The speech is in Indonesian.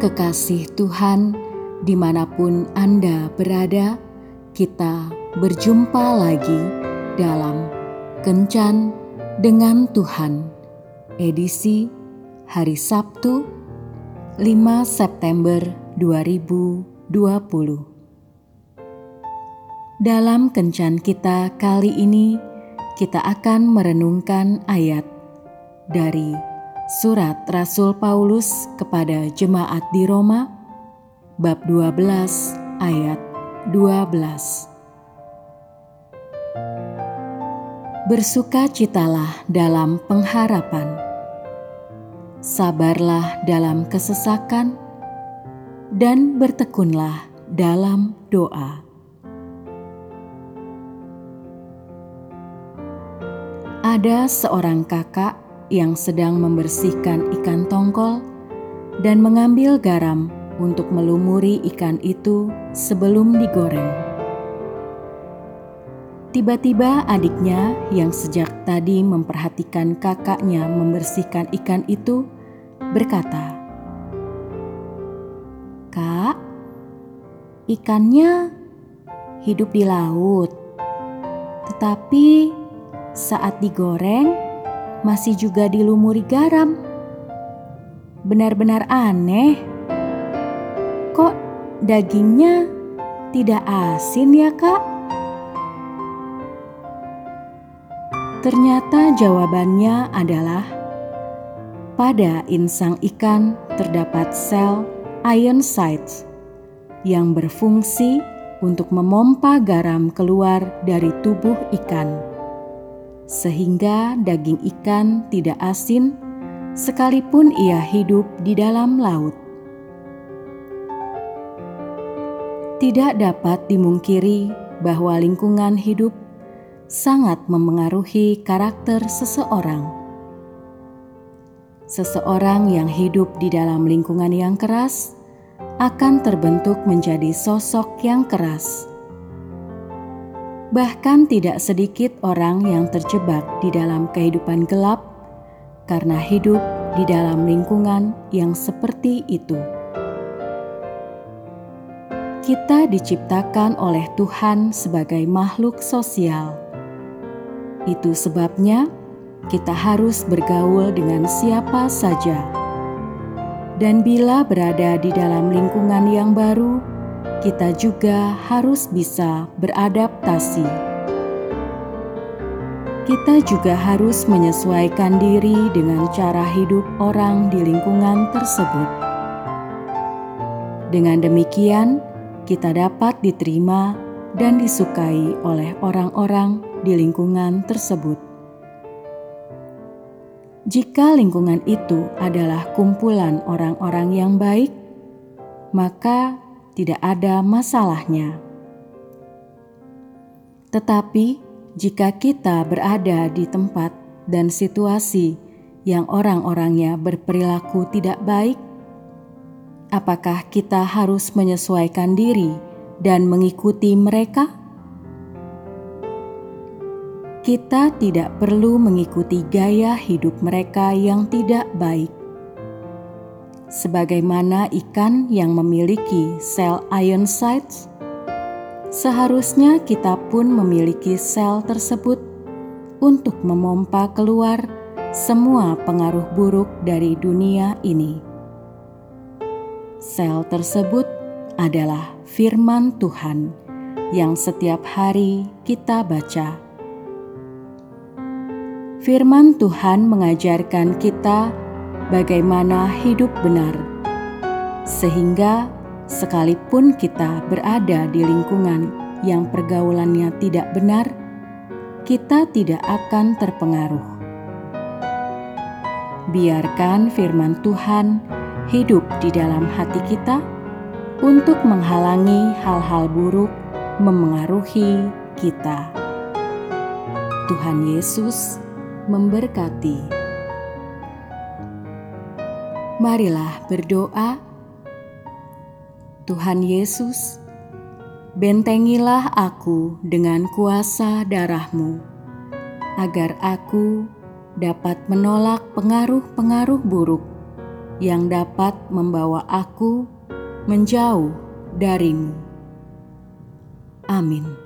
kekasih Tuhan, di mana pun Anda berada, kita berjumpa lagi dalam Kencan dengan Tuhan, edisi hari Sabtu 5 September 2020. Dalam Kencan kita kali ini, kita akan merenungkan ayat dari Surat Rasul Paulus kepada jemaat di Roma bab 12 ayat 12. Bersukacitalah dalam pengharapan. Sabarlah dalam kesesakan dan bertekunlah dalam doa. Ada seorang kakak yang sedang membersihkan ikan tongkol dan mengambil garam untuk melumuri ikan itu sebelum digoreng. Tiba-tiba adiknya yang sejak tadi memperhatikan kakaknya membersihkan ikan itu berkata, "Kak, ikannya hidup di laut, tetapi saat digoreng..." masih juga dilumuri garam. Benar-benar aneh. Kok dagingnya tidak asin ya, Kak? Ternyata jawabannya adalah pada insang ikan terdapat sel iron sites yang berfungsi untuk memompa garam keluar dari tubuh ikan sehingga daging ikan tidak asin sekalipun ia hidup di dalam laut. Tidak dapat dimungkiri bahwa lingkungan hidup sangat memengaruhi karakter seseorang. Seseorang yang hidup di dalam lingkungan yang keras akan terbentuk menjadi sosok yang keras Bahkan tidak sedikit orang yang terjebak di dalam kehidupan gelap karena hidup di dalam lingkungan yang seperti itu. Kita diciptakan oleh Tuhan sebagai makhluk sosial. Itu sebabnya kita harus bergaul dengan siapa saja. Dan bila berada di dalam lingkungan yang baru, kita juga harus bisa beradaptasi. Kita juga harus menyesuaikan diri dengan cara hidup orang di lingkungan tersebut. Dengan demikian, kita dapat diterima dan disukai oleh orang-orang di lingkungan tersebut. Jika lingkungan itu adalah kumpulan orang-orang yang baik, maka tidak ada masalahnya. Tetapi jika kita berada di tempat dan situasi yang orang-orangnya berperilaku tidak baik, apakah kita harus menyesuaikan diri dan mengikuti mereka? Kita tidak perlu mengikuti gaya hidup mereka yang tidak baik sebagaimana ikan yang memiliki sel ion sites, seharusnya kita pun memiliki sel tersebut untuk memompa keluar semua pengaruh buruk dari dunia ini. Sel tersebut adalah firman Tuhan yang setiap hari kita baca. Firman Tuhan mengajarkan kita bagaimana hidup benar, sehingga sekalipun kita berada di lingkungan yang pergaulannya tidak benar, kita tidak akan terpengaruh. Biarkan firman Tuhan hidup di dalam hati kita untuk menghalangi hal-hal buruk memengaruhi kita. Tuhan Yesus memberkati. Marilah berdoa. Tuhan Yesus, bentengilah aku dengan kuasa darahmu, agar aku dapat menolak pengaruh-pengaruh buruk yang dapat membawa aku menjauh darimu. Amin.